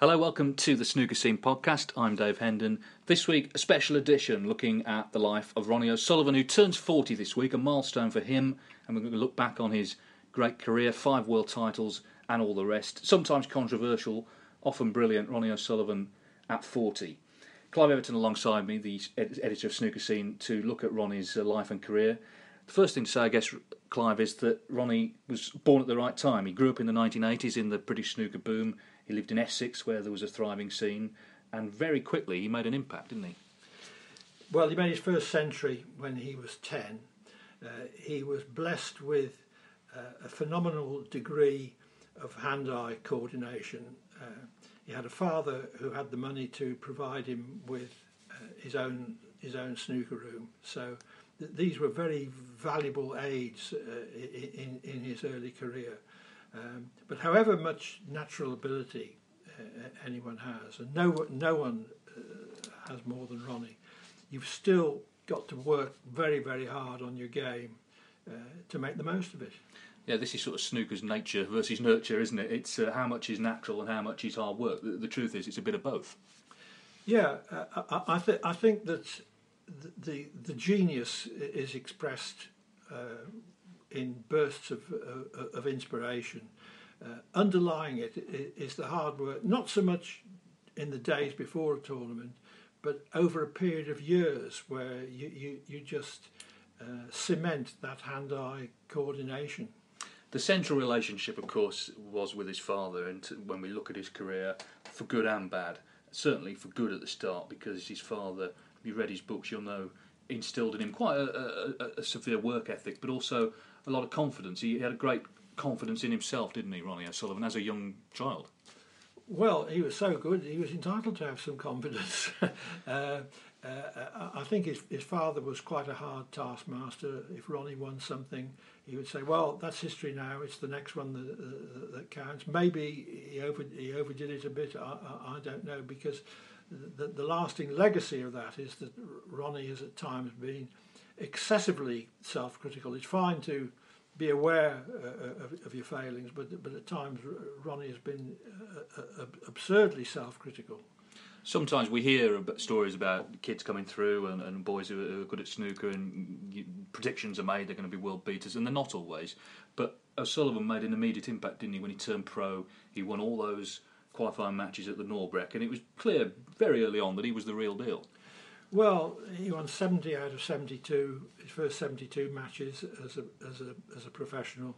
Hello, welcome to the Snooker Scene podcast. I'm Dave Hendon. This week, a special edition looking at the life of Ronnie O'Sullivan, who turns 40 this week, a milestone for him. And we're going to look back on his great career, five world titles, and all the rest. Sometimes controversial, often brilliant. Ronnie O'Sullivan at 40. Clive Everton alongside me, the ed- editor of Snooker Scene, to look at Ronnie's uh, life and career. The first thing to say, I guess, Clive, is that Ronnie was born at the right time. He grew up in the 1980s in the British snooker boom. He lived in Essex, where there was a thriving scene, and very quickly he made an impact, didn't he? Well, he made his first century when he was 10. Uh, he was blessed with uh, a phenomenal degree of hand eye coordination. Uh, he had a father who had the money to provide him with uh, his own his own snooker room. So th- these were very valuable aids uh, in, in his early career. Um, but however much natural ability uh, anyone has, and no, no one uh, has more than Ronnie, you've still got to work very, very hard on your game uh, to make the most of it. Yeah, this is sort of snooker's nature versus nurture, isn't it? It's uh, how much is natural and how much is hard work. The, the truth is, it's a bit of both. Yeah, uh, I, I, th- I think that the, the, genius is expressed uh, in bursts of, uh, of inspiration. Uh, underlying it is the hard work, not so much in the days before a tournament, but over a period of years where you, you, you just uh, cement that hand eye coordination. The central relationship, of course, was with his father, and when we look at his career, for good and bad, certainly for good at the start, because his father, if you read his books, you'll know, instilled in him quite a, a, a severe work ethic, but also a lot of confidence. He had a great confidence in himself, didn't he, Ronnie O'Sullivan, as a young child? Well, he was so good, he was entitled to have some confidence. uh, uh, I think his, his father was quite a hard taskmaster. If Ronnie won something, he would say, "Well, that's history now. It's the next one that, that counts." Maybe he over he overdid it a bit. I, I, I don't know because the, the lasting legacy of that is that Ronnie has at times been excessively self-critical. It's fine to be aware uh, of, of, your failings, but but at times Ronnie has been uh, uh, absurdly self-critical. Sometimes we hear stories about kids coming through and, and boys who are good at snooker, and predictions are made they're going to be world beaters, and they're not always. But O'Sullivan made an immediate impact, didn't he? When he turned pro, he won all those qualifying matches at the Norbreck, and it was clear very early on that he was the real deal. Well, he won 70 out of 72, his first 72 matches as a, as a, as a professional.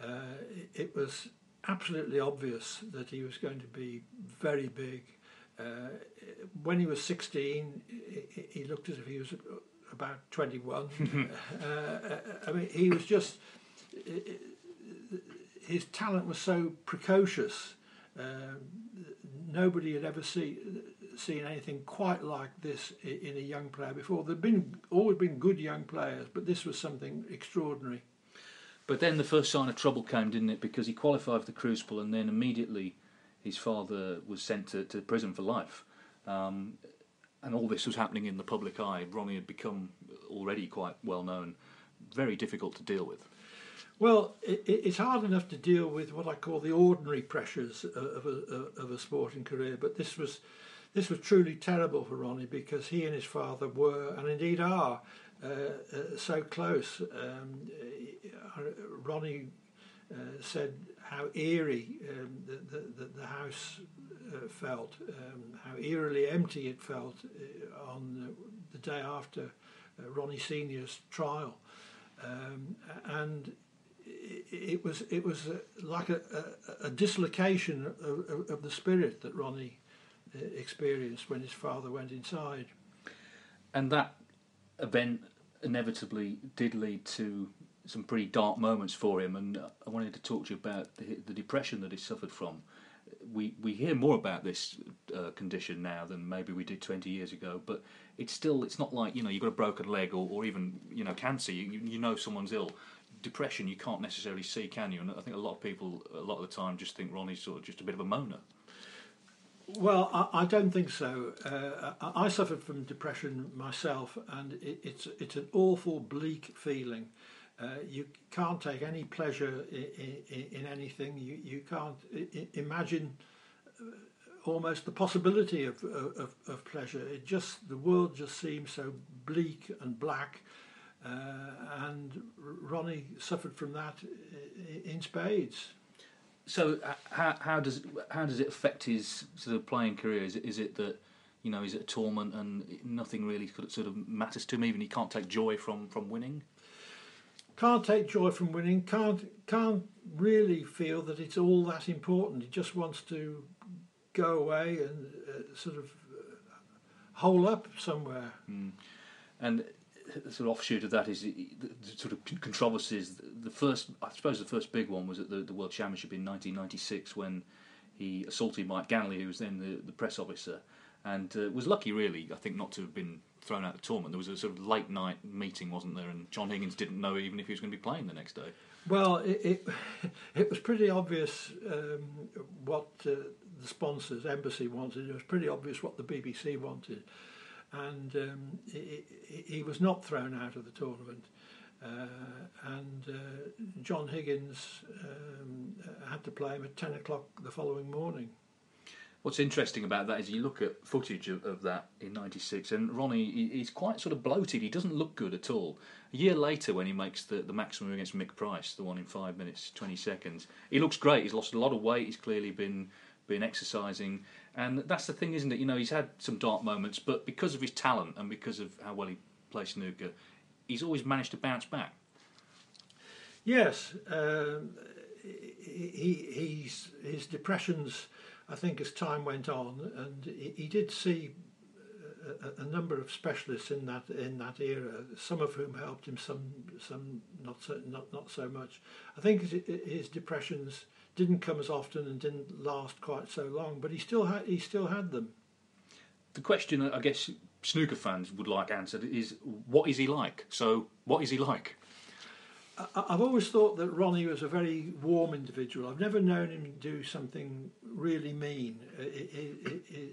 Uh, it was absolutely obvious that he was going to be very big. Uh, when he was 16, he, he, looked as if he was about 21. uh, I mean, he was just, his talent was so precocious. Um, nobody had ever seen seen anything quite like this in a young player before. There'd been always been good young players, but this was something extraordinary. But then the first sign of trouble came, didn't it? Because he qualified for the Crucible, and then immediately his father was sent to, to prison for life. Um, and all this was happening in the public eye. Ronnie had become already quite well known, very difficult to deal with. Well, it, it's hard enough to deal with what I call the ordinary pressures of a, of a sporting career, but this was this was truly terrible for Ronnie because he and his father were, and indeed are, uh, uh, so close. Um, uh, Ronnie uh, said how eerie um, the, the, the, house uh, felt, um, how eerily empty it felt uh, on the day after Ronnie Senior's trial, um, and it was it was like a, a, a dislocation of, of, the spirit that Ronnie experienced when his father went inside. And that event inevitably did lead to some pretty dark moments for him, and I wanted to talk to you about the, the depression that he suffered from. We we hear more about this uh, condition now than maybe we did 20 years ago, but it's still it's not like you know you've got a broken leg or, or even you know cancer. You, you know someone's ill. Depression you can't necessarily see, can you? And I think a lot of people a lot of the time just think Ronnie's sort of just a bit of a moaner. Well, I, I, don't think so. Uh, I, I, suffered from depression myself, and it, it's it's an awful, bleak feeling. Uh, you can't take any pleasure in, in, in anything. You you can't I- imagine uh, almost the possibility of, of, of pleasure. It just the world just seems so bleak and black, uh, and Ronnie suffered from that in spades. So uh, how how does how does it affect his sort of playing career? Is it, is it that you know is it a torment and nothing really sort of matters to him? Even he can't take joy from from winning. Can't take joy from winning. Can't can't really feel that it's all that important. He just wants to go away and uh, sort of uh, hole up somewhere. Mm. And sort of offshoot of that is the, the, sort of controversies. The first, I suppose, the first big one was at the, the World Championship in 1996 when he assaulted Mike Ganley, who was then the, the press officer, and uh, was lucky, really, I think, not to have been thrown out of the tournament. There was a sort of late night meeting, wasn't there? And John Higgins didn't know even if he was going to be playing the next day. Well, it it, it was pretty obvious um, what uh, the sponsors, Embassy, wanted. It was pretty obvious what the BBC wanted and um, he, he, was not thrown out of the tournament. Uh, and uh, John Higgins um, had to play him at 10 o'clock the following morning. What's interesting about that is you look at footage of, of that in '96, and Ronnie he, he's quite sort of bloated. He doesn't look good at all. A year later, when he makes the, the maximum against Mick Price, the one in five minutes twenty seconds, he looks great. He's lost a lot of weight. He's clearly been been exercising, and that's the thing, isn't it? You know, he's had some dark moments, but because of his talent and because of how well he plays snooker, he's always managed to bounce back. Yes, um, he, he's his depressions. I think as time went on, and he, he did see a, a, number of specialists in that in that era, some of whom helped him, some some not so not not so much. I think his depressions didn't come as often and didn't last quite so long, but he still had he still had them. The question, I guess, snooker fans would like answered is, what is he like? So, what is he like? I've always thought that Ronnie was a very warm individual. I've never known him do something really mean.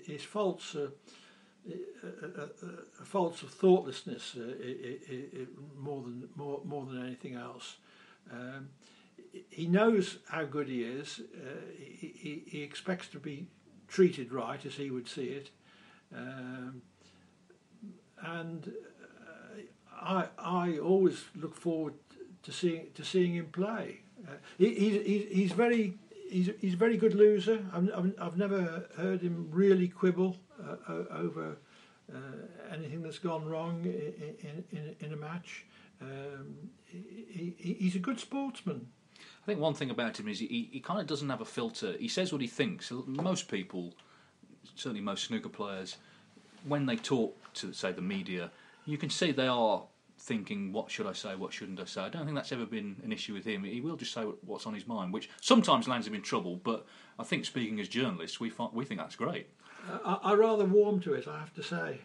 His faults are uh, uh, uh, faults of thoughtlessness more than more more than anything else. Um, he knows how good he is. Uh, he, he, he, expects to be treated right, as he would see it. Um, and uh, I, I always look forward to seeing to seeing him play. Uh, he, he's, he's very he's, he's a very good loser. I've, I've, I've never heard him really quibble uh, over uh, anything that's gone wrong in, in, in a match. Um, he, he, he's a good sportsman. I think one thing about him is he, he kind of doesn't have a filter. He says what he thinks. Most people, certainly most snooker players, when they talk to, say, the media, you can see they are thinking, what should I say, what shouldn't I say? I don't think that's ever been an issue with him. He will just say what's on his mind, which sometimes lands him in trouble, but I think speaking as journalists, we, find, we think that's great. I, I rather warm to it, I have to say.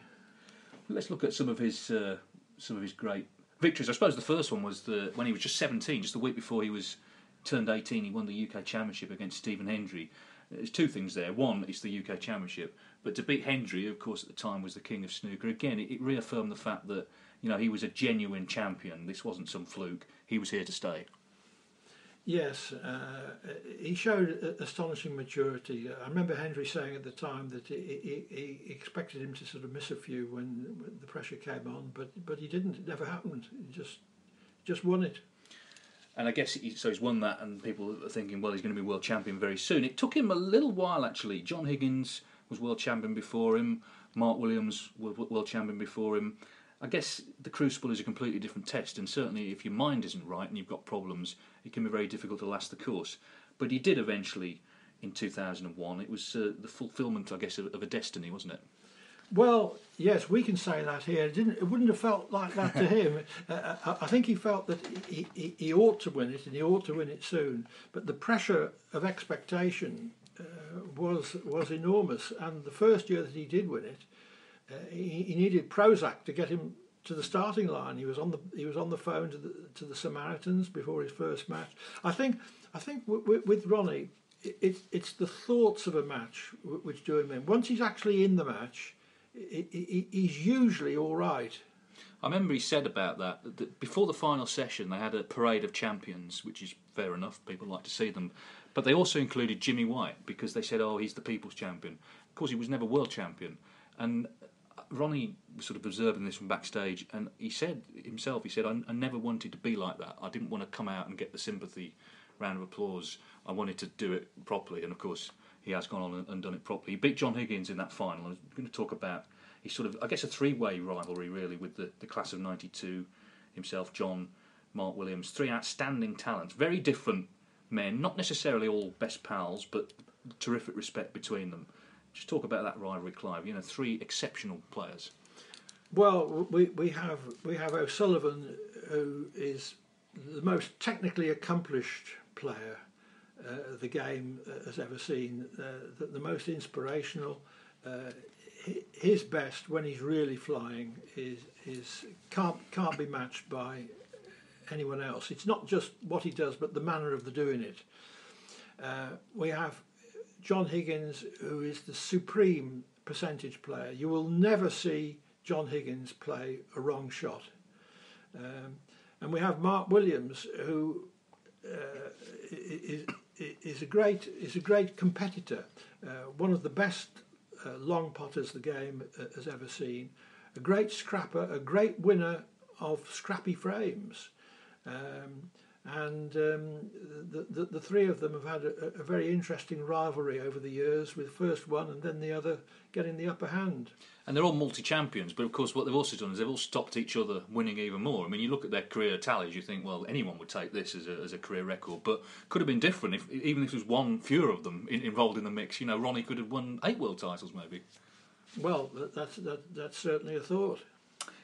Let's look at some of his uh, some of his great victories. I suppose the first one was the when he was just 17, just the week before he was turned 18, he won the UK Championship against Stephen Hendry. there's two things there. One, it's the UK Championship, but to beat Hendry, of course, at the time was the king of snooker. Again, it, it reaffirmed the fact that you know he was a genuine champion. This wasn't some fluke. He was here to stay. Yes, uh, he showed astonishing maturity. I remember Hendry saying at the time that he, he, he, expected him to sort of miss a few when the pressure came on, but but he didn't. It never happened. He just just won it. And I guess he, so. He's won that, and people are thinking, well, he's going to be world champion very soon. It took him a little while actually. John Higgins was world champion before him. Mark Williams was world champion before him. I guess the crucible is a completely different test, and certainly if your mind isn't right and you've got problems, it can be very difficult to last the course. But he did eventually in 2001. It was uh, the fulfilment, I guess, of, of, a destiny, wasn't it? Well, yes, we can say that here. It, didn't, it wouldn't have felt like that to him. Uh, uh, I think he felt that he, he, he, ought to win it, and he ought to win it soon. But the pressure of expectation uh, was was enormous. And the first year that he did win it, uh, he, he, needed Prozac to get him to the starting line. He was on the he was on the phone to the to the Samaritans before his first match. I think I think with, with Ronnie, it, it's the thoughts of a match which do him in. Once he's actually in the match, he's usually all right. I remember he said about that, that before the final session they had a parade of champions, which is fair enough. People like to see them, but they also included Jimmy White because they said, "Oh, he's the people's champion." Of course, he was never world champion, and Ronnie was sort of observing this from backstage, and he said himself, he said, I, I, never wanted to be like that. I didn't want to come out and get the sympathy round of applause. I wanted to do it properly, and of course, he has gone on and, done it properly. He beat John Higgins in that final. I'm going to talk about he's sort of, I guess, a three-way rivalry really with the, the class of '92, himself, John, Mark Williams, three outstanding talents, very different men, not necessarily all best pals, but terrific respect between them. Just talk about that rivalry, Clive. You know, three exceptional players. Well, we, we have we have O'Sullivan, who is the most technically accomplished player uh, the game uh, has ever seen, uh, the, the, most inspirational. Uh, his best when he's really flying is is can't can't be matched by anyone else. It's not just what he does, but the manner of the doing it. We have John Higgins, who is the supreme percentage player. You will never see John Higgins play a wrong shot. Um, and we have Mark Williams, who uh, is, is a great is a great competitor, uh, one of the best uh, long potters the game uh, has ever seen, a great scrapper, a great winner of scrappy frames. Um, and um, the, the, the three of them have had a, a, very interesting rivalry over the years, with first one and then the other getting the upper hand. And they're all multi champions, but of course, what they've also done is they've all stopped each other winning even more. I mean, you look at their career tallies, you think, well, anyone would take this as a, as a career record, but could have been different if even if there was one fewer of them in, involved in the mix. You know, Ronnie could have won eight world titles, maybe. Well, that's that, that's certainly a thought.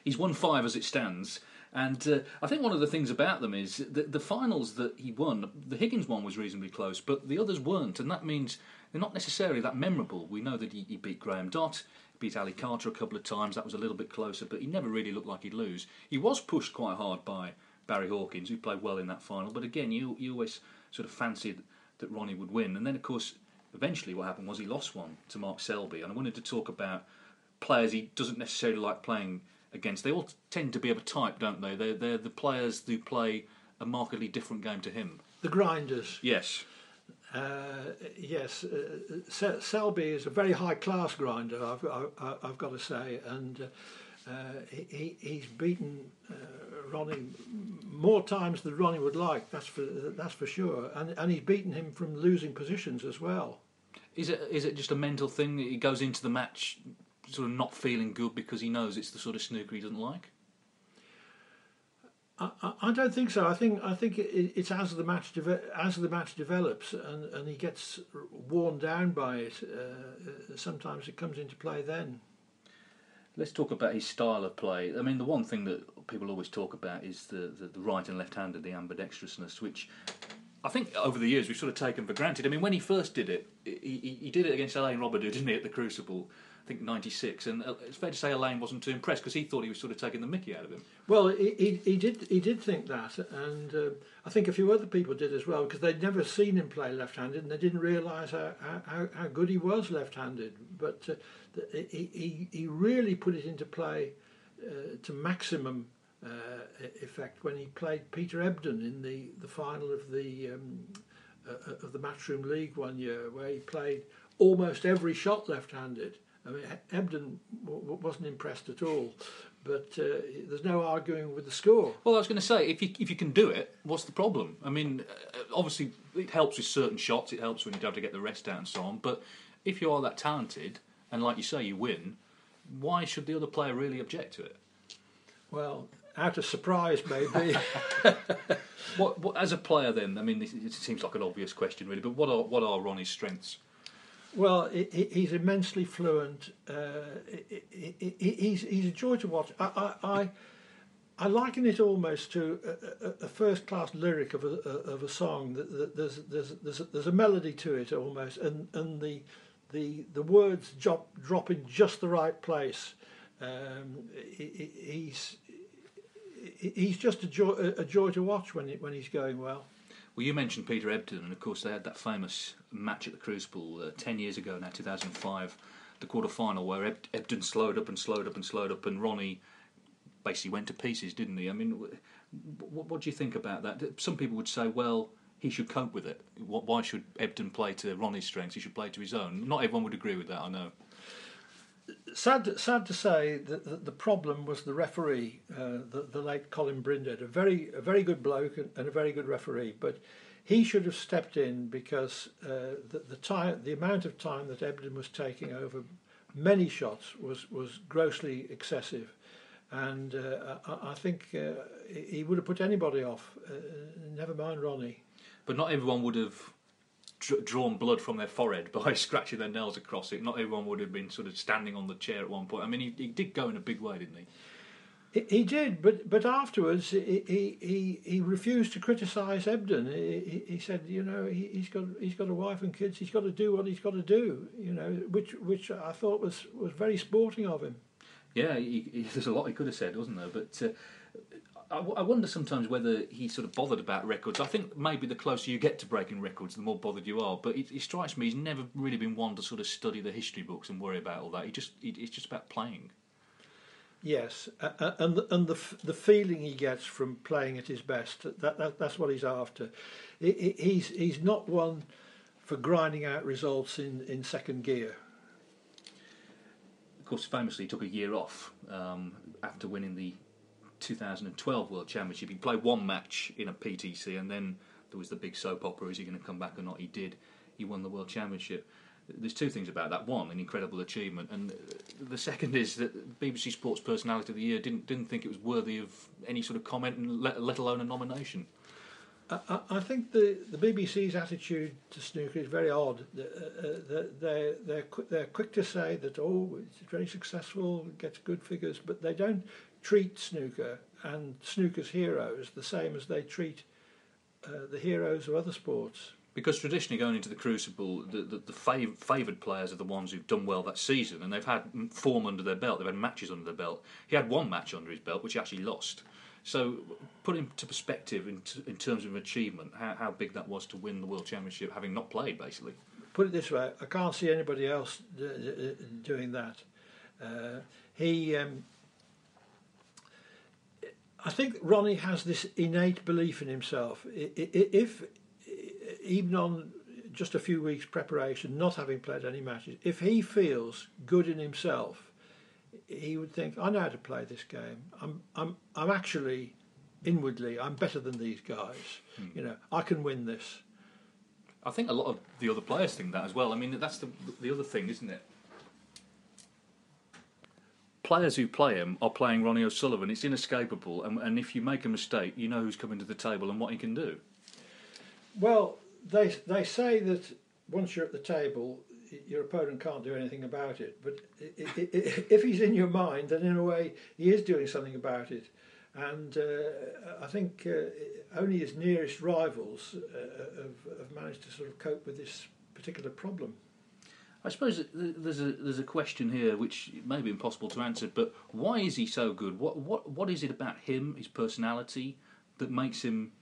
He's won five as it stands. And uh, I think one of the things about them is that the finals that he won, the Higgins one was reasonably close, but the others weren't, and that means they're not necessarily that memorable. We know that he, he beat Graham Dott, beat Ali Carter a couple of times, that was a little bit closer, but he never really looked like he'd lose. He was pushed quite hard by Barry Hawkins, who played well in that final, but again, you, you always sort of fancied that Ronnie would win. And then, of course, eventually what happened was he lost one to Mark Selby, and I wanted to talk about players he doesn't necessarily like playing against. They all tend to be of a type, don't they? They're, they're the players who play a markedly different game to him. The grinders. Yes. Uh, yes, uh, Selby is a very high class grinder, I've, I, I've got to say, and uh, he, he's beaten uh, Ronnie more times than Ronnie would like. That's for that's for sure, and and he's beaten him from losing positions as well. Is it is it just a mental thing that he goes into the match sort of not feeling good because he knows it's the sort of snooker he doesn't like? I, I don't think so. I think I think it, it's as the match de- as the match develops and, and he gets worn down by it. Uh, sometimes it comes into play then. Let's talk about his style of play. I mean, the one thing that people always talk about is the, the, the right and left-handed, the ambidextrousness, which I think over the years we've sort of taken for granted. I mean, when he first did it, he, he, he did it against Alain Robidoux, didn't he, at the Crucible? Think '96, and uh, it's fair to say Alain wasn't too impressed because he thought he was sort of taking the Mickey out of him. Well, he, he, he did he did think that, and uh, I think a few other people did as well because they'd never seen him play left-handed and they didn't realise how, how, how good he was left-handed. But uh, he, he he really put it into play uh, to maximum uh, effect when he played Peter Ebdon in the, the final of the um, uh, of the Matchroom League one year, where he played almost every shot left-handed. I mean, Ebdon w- wasn't impressed at all, but uh, there's no arguing with the score. Well, I was going to say, if you if you can do it, what's the problem? I mean, uh, obviously it helps with certain shots. It helps when you don't have to get the rest out and so on. But if you are that talented, and like you say, you win, why should the other player really object to it? Well, out of surprise, maybe. what, what, as a player, then? I mean, it seems like an obvious question, really. But what are what are Ronnie's strengths? Well, he's immensely fluent. Uh, he's he's a joy to watch. I I, I liken it almost to a, a first-class lyric of a of a song. There's there's there's a, there's a melody to it almost, and and the the the words drop drop in just the right place. Um, he's he's just a joy a joy to watch when when he's going well. Well, you mentioned Peter Ebdon, and of course they had that famous match at the Crucible uh, ten years ago now, 2005, the quarter final where Eb- Ebdon slowed up and slowed up and slowed up, and Ronnie basically went to pieces, didn't he? I mean, what do you think about that? Some people would say, well, he should cope with it. Why should Ebdon play to Ronnie's strengths? He should play to his own. Not everyone would agree with that, I know sad, sad to say that the, problem was the referee, uh, the, the late Colin Brinded, a very, a very good bloke and, and, a very good referee, but he should have stepped in because uh, the, the time, the amount of time that Ebdon was taking over many shots was was grossly excessive, and uh, I, I, think uh, he would have put anybody off. Uh, never mind Ronnie. But not everyone would have drawn blood from their forehead by scratching their nails across it. Not everyone would have been sort of standing on the chair at one point. I mean, he, he did go in a big way, didn't he? He, he did, but but afterwards he he, he refused to criticise Ebdon. He, he said, you know, he, has got he's got a wife and kids. He's got to do what he's got to do. You know, which which I thought was was very sporting of him. Yeah, there's a lot he could have said, wasn't there? But uh, I, wonder sometimes whether he sort of bothered about records. I think maybe the closer you get to breaking records, the more bothered you are. But it, it strikes me he's never really been one to sort of study the history books and worry about all that. He just he, it's just about playing. Yes, uh, and the, and the the feeling he gets from playing at his best that, that that's what he's after. He, he's he's not one for grinding out results in, in second gear. Of course, famously, he took a year off um, after winning the 2012 World Championship. He played one match in a PTC, and then there was the big soap opera: is he going to come back or not? He did. He won the World Championship. There's two things about that. One, an incredible achievement, and the second is that BBC Sports Personality of the Year didn't didn't think it was worthy of any sort of comment, let, let alone a nomination. I, I, think the, the BBC's attitude to snooker is very odd. Uh, uh, they're, they're, they're quick to say that, oh, it's very successful, gets good figures, but they don't treat snooker and snooker's heroes the same as they treat uh, the heroes of other sports. Because traditionally, going into the Crucible, the, the, the fav- favoured players are the ones who've done well that season, and they've had form under their belt. They've had matches under their belt. He had one match under his belt, which he actually lost. So, put into perspective in, t- in terms of achievement, how, how big that was to win the World Championship, having not played, basically. Put it this way: I can't see anybody else d- d- doing that. Uh, he um, I think Ronnie has this innate belief in himself. If even on just a few weeks preparation, not having played any matches, if he feels good in himself, he would think, "I know how to play this game. I'm, I'm, I'm actually inwardly, I'm better than these guys. Hmm. You know, I can win this." I think a lot of the other players think that as well. I mean, that's the the other thing, isn't it? Players who play him are playing Ronnie O'Sullivan. It's inescapable, and, and if you make a mistake, you know who's coming to the table and what he can do. Well, they they say that once you're at the table, your opponent can't do anything about it. But if he's in your mind, then in a way he is doing something about it. and uh, I think uh, only his nearest rivals uh, have, have managed to sort of cope with this particular problem. I suppose there's a there's a question here which may be impossible to answer, but why is he so good? What what what is it about him, his personality, that makes him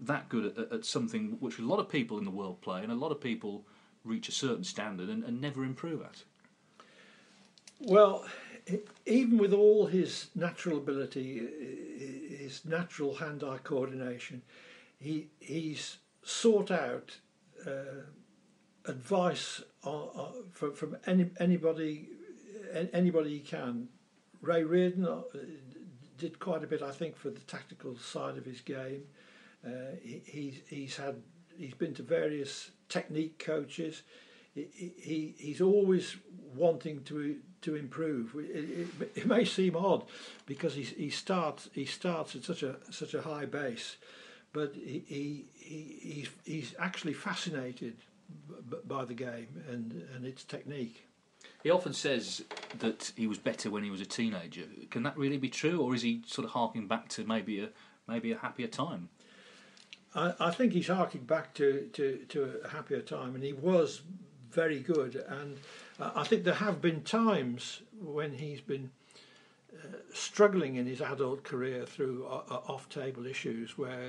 that good at, at something which a lot of people in the world play, and a lot of people reach a certain standard and, and never improve at? Well, even with all his natural ability, his natural hand-eye coordination, he he's sought out uh, advice from, from any, anybody anybody he can. Ray Reardon uh, did quite a bit, I think, for the tactical side of his game. Uh, he, he's he's had he's been to various technique coaches. He, he he's always wanting to to improve. It, it, it, may seem odd because he, he starts he starts at such a such a high base, but he, he, he he's he's actually fascinated by the game and and its technique. He often says that he was better when he was a teenager. Can that really be true, or is he sort of harking back to maybe a maybe a happier time? I, I think he's harking back to, to, to a happier time, and he was very good. And I think there have been times when he's been uh, struggling in his adult career through uh, uh off-table issues, where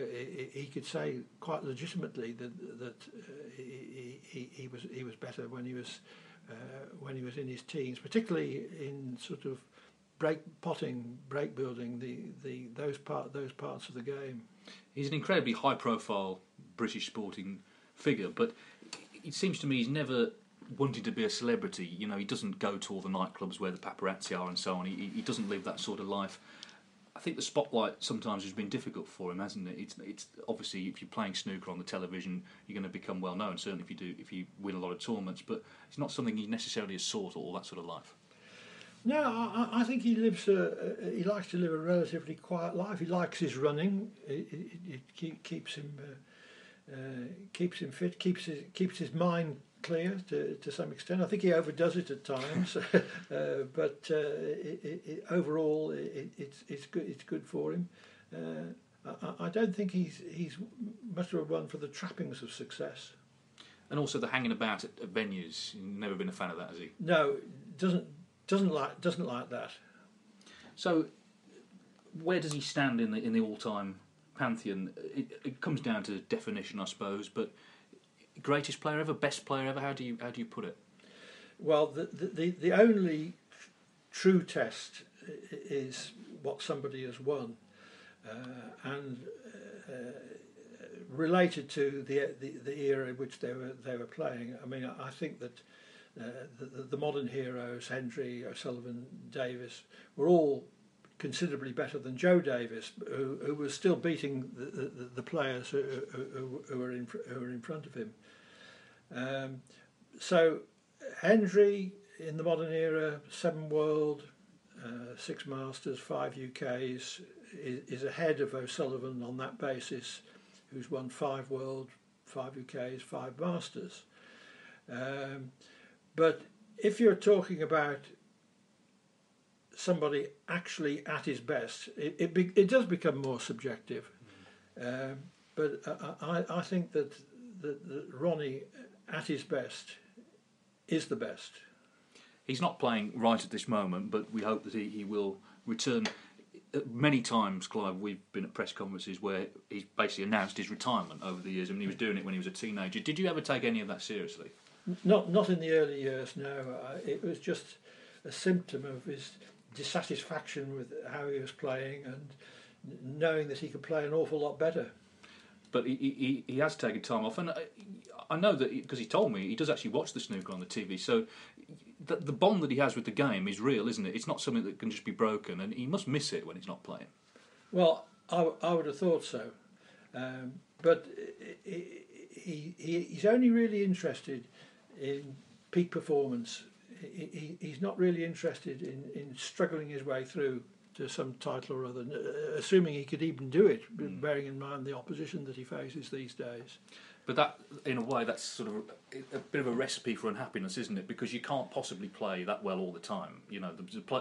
he, could say quite legitimately that that uh, he, he, he, was he was better when he was uh, when he was in his teens, particularly in sort of break potting, break building, the, the those part those parts of the game. He's an incredibly high-profile British sporting figure, but it seems to me he's never wanting to be a celebrity. You know, he doesn't go to all the nightclubs where the paparazzi are and so on. He, he doesn't live that sort of life. I think the spotlight sometimes has been difficult for him, hasn't it? It's, it's obviously if you're playing snooker on the television, you're going to become well known. Certainly if you do, if you win a lot of tournaments, but it's not something he necessarily has sought all that sort of life. No, I, I think he lives. A, he likes to live a relatively quiet life. He likes his running. It, it, it keeps him uh, uh, keeps him fit. keeps his keeps his mind clear to, to some extent. I think he overdoes it at times, uh, but uh, it, it, it, overall it's it's good. It's good for him. Uh, I, I, don't think he's he's much of a one for the trappings of success. And also the hanging about at, at venues. never been a fan of that, has he? No, doesn't doesn't like doesn't like that. So, where does he stand in the in the all time pantheon? It, it comes down to definition, I suppose, but greatest player ever, best player ever? How do you how do you put it? Well, the the, the only true test is what somebody has won, uh, and uh, related to the, the, the era in which they were they were playing. I mean, I think that. Uh, the, the modern heroes, Hendry, O'Sullivan, Davis, were all considerably better than Joe Davis, who, who was still beating the, the, the players who, who, who, were in, who were in front of him. Um, so Hendry in the modern era, seven world, uh, six masters, five UKs, is, is, ahead of O'Sullivan on that basis, who's won five world, five UKs, five masters. Um, but if you're talking about somebody actually at his best, it, it, be, it does become more subjective. Mm. Um, but I, I, I think that, that, that Ronnie at his best, is the best. He's not playing right at this moment, but we hope that he, he will return. Uh, many times, Clive, we've been at press conferences where he's basically announced his retirement over the years. I mean, he was doing it when he was a teenager. Did you ever take any of that seriously? Not, not in the early years. No, it was just a symptom of his dissatisfaction with how he was playing and knowing that he could play an awful lot better but he, he, he has taken time off, and I, I know that because he, he, told me he does actually watch the snooker on the TV. So the, the, bond that he has with the game is real, isn't it? It's not something that can just be broken, and he must miss it when he's not playing. Well, I, I would have thought so, um, but uh, uh, he, he, he's only really interested in peak performance. He, he's not really interested in, in struggling his way through to some title or other, assuming he could even do it, mm. bearing in mind the opposition that he faces these days. But that, in a way, that's sort of a, a, bit of a recipe for unhappiness, isn't it? Because you can't possibly play that well all the time. You know,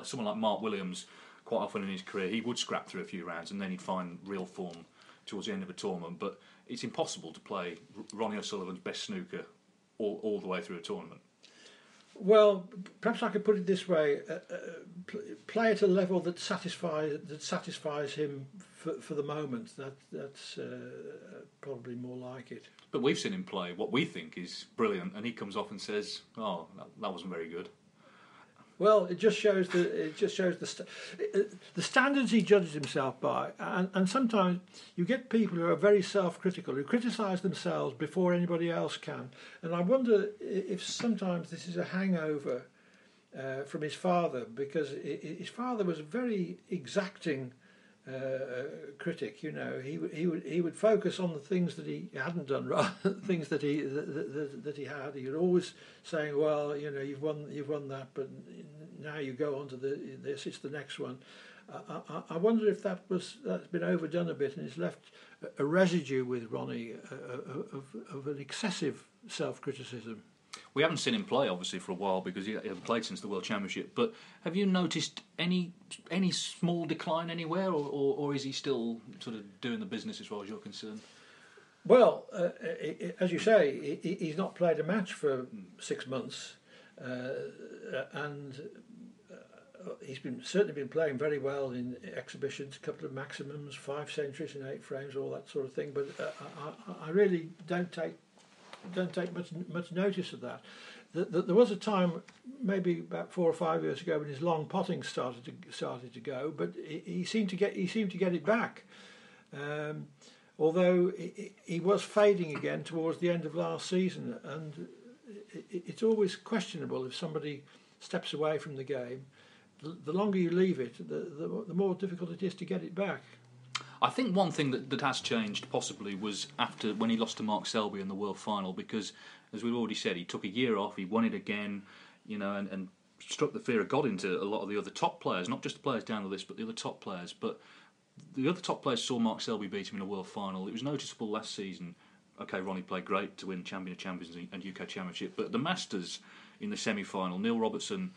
someone like Mark Williams quite often in his career he would scrap through a few rounds and then he'd find real form towards the end of a tournament. But it's impossible to play Ronnie O'Sullivan's best snooker all, all the way through a tournament. Well, perhaps I could put it this way: uh, uh, play at a level that satisfies that satisfies him for, for the moment. That that's uh, probably more like it. But we've seen him play what we think is brilliant, and he comes off and says, "Oh, that, that wasn't very good." Well, it just shows the it just shows the st- the standards he judges himself by, and, and sometimes you get people who are very self-critical who criticise themselves before anybody else can, and I wonder if sometimes this is a hangover uh, from his father because his father was very exacting uh, critic. You know, he he would he would focus on the things that he hadn't done, rather things that he that, that, that, he had. He would always saying, "Well, you know, you've won you've won that, but now you go on to the this. It's the next one." I, I, I wonder if that was that's been overdone a bit and it's left a residue with Ronnie uh, uh, of, of an excessive self criticism. We haven't seen him play obviously for a while because he hasn't played since the World Championship. But have you noticed any any small decline anywhere, or, or, or is he still sort of doing the business as far as you're concerned? Well, uh, as you say, he's not played a match for six months, uh, and uh, he's been certainly been playing very well in exhibitions, a couple of maximums, five centuries in eight frames, all that sort of thing. But uh, I, I really don't take don't take much much notice of that. The, the, there was a time, maybe about four or five years ago, when his long potting started to started to go, but he, he seemed to get he seemed to get it back. Um, although he, he, was fading again towards the end of last season, and it, it's always questionable if somebody steps away from the game. The, the longer you leave it, the, the, the more difficult it is to get it back. I think one thing that, that has changed possibly was after when he lost to Mark Selby in the World Final because, as we've already said, he took a year off, he won it again, you know, and, and struck the fear of God into a lot of the other top players, not just the players down the list, but the other top players. But the other top players saw Mark Selby beat him in a World Final. It was noticeable last season. Okay, Ronnie played great to win Champion of Champions and UK Championship, but the Masters in the semi-final, Neil Robertson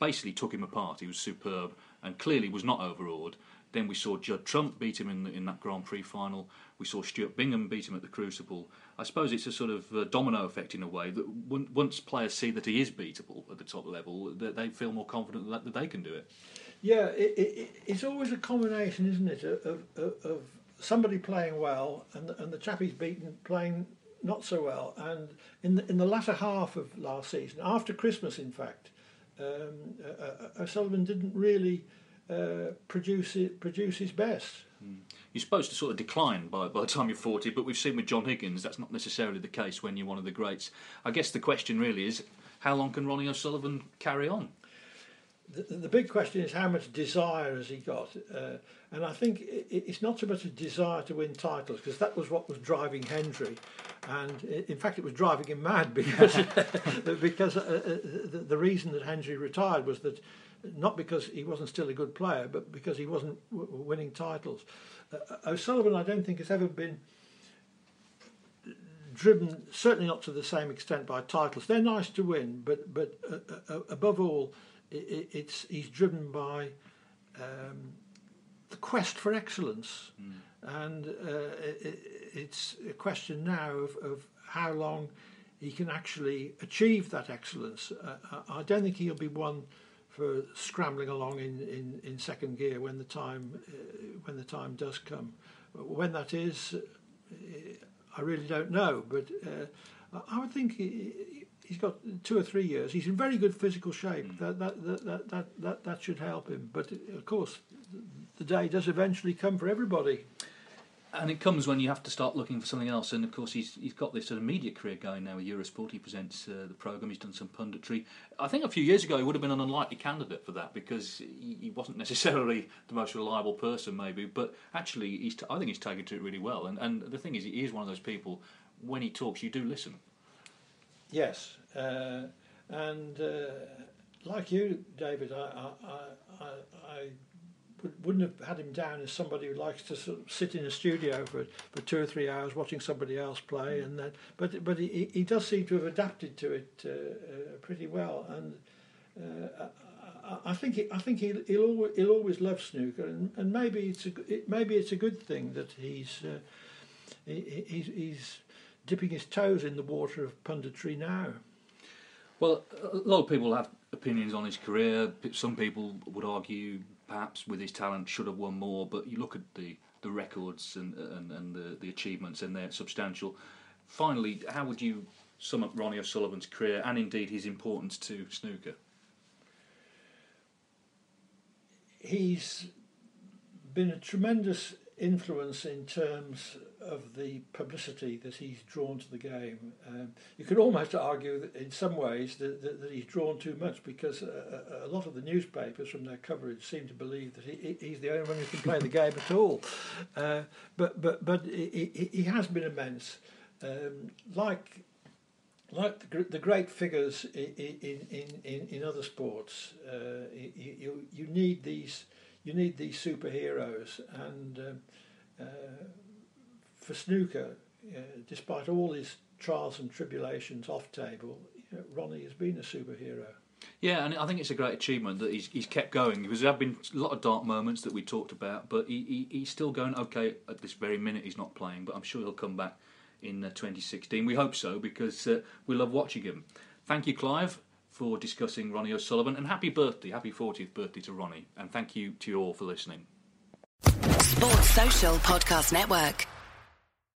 basically took him apart. He was superb and clearly was not overawed. Then we saw Judd Trump beat him in, the, in that Grand Prix final. We saw Stuart Bingham beat him at the Crucible. I suppose it's a sort of uh, domino effect in a way that once players see that he is beatable at the top level, that they feel more confident that, that they can do it. Yeah, it, it, it's always a combination, isn't it, of, of, of somebody playing well and the, and the chap he's beaten playing not so well. And in the, in the latter half of last season, after Christmas, in fact, um, uh, uh O'Sullivan didn't really uh, produce it, produce his best. Mm. You're supposed to sort of decline by, by the time you're 40, but we've seen with John Higgins that's not necessarily the case when you're one of the greats. I guess the question really is how long can Ronnie O'Sullivan carry on? The, the big question is how much desire has he got? Uh, and I think it, it's not so much a desire to win titles, because that was what was driving Hendry. And in fact, it was driving him mad because, because uh, uh, the, the reason that Hendry retired was that not because he wasn't still a good player, but because he wasn't w- winning titles. Uh, O'Sullivan, I don't think, has ever been driven, certainly not to the same extent by titles. They're nice to win, but but uh, uh, above all, it, it's he's driven by um, the quest for excellence, mm. and uh, it, it's a question now of, of how long he can actually achieve that excellence. Uh, I don't think he'll be one for scrambling along in, in, in second gear when the time uh, when the time does come. When that is, uh, I really don't know, but uh, I would think he, has got two or three years. He's in very good physical shape. That, that, that, that, that, that, that should help him. But of course, the day does eventually come for everybody and it comes when you have to start looking for something else. And of course, he's he's got this sort of media career going now with Eurosport. He presents uh, the program. He's done some punditry. I think a few years ago he would have been an unlikely candidate for that because he, wasn't necessarily the most reliable person, maybe. But actually, he's t- I think he's taken to it really well. And and the thing is, he is one of those people. When he talks, you do listen. Yes, uh, and uh, like you, David, I I, I, I wouldn't have had him down as somebody who likes to sort of sit in a studio for for two or three hours watching somebody else play, mm. and then but but he, he does seem to have adapted to it uh, uh, pretty well, and uh, I, I think he, I think he'll he'll always, he'll always love snooker, and, and maybe it's a it, maybe it's a good thing that he's uh, he, he's he's dipping his toes in the water of punditry now. Well, a lot of people have opinions on his career. Some people would argue perhaps with his talent should have won more, but you look at the, the records and, and, and the, the achievements, and they're substantial. Finally, how would you sum up Ronnie O'Sullivan's career and indeed his importance to snooker? He's been a tremendous influence in terms of the publicity that he's drawn to the game. Um, you could almost argue that in some ways that, that, that he's drawn too much because a, a, lot of the newspapers from their coverage seem to believe that he, he's the only one who can play the game at all. Uh, but but but he, he, has been immense. Um, like like the, the great figures in, in, in, in other sports, uh, you, you need these you need these superheroes and. Um, uh, for snooker, uh, despite all his trials and tribulations off table, you know, Ronnie has been a superhero. Yeah, and I think it's a great achievement that he's, he's kept going because there have been a lot of dark moments that we talked about, but he, he, he's still going okay at this very minute. He's not playing, but I'm sure he'll come back in uh, 2016. We hope so because uh, we love watching him. Thank you, Clive, for discussing Ronnie O'Sullivan, and happy birthday, happy 40th birthday to Ronnie, and thank you to you all for listening. Sports Social Podcast Network.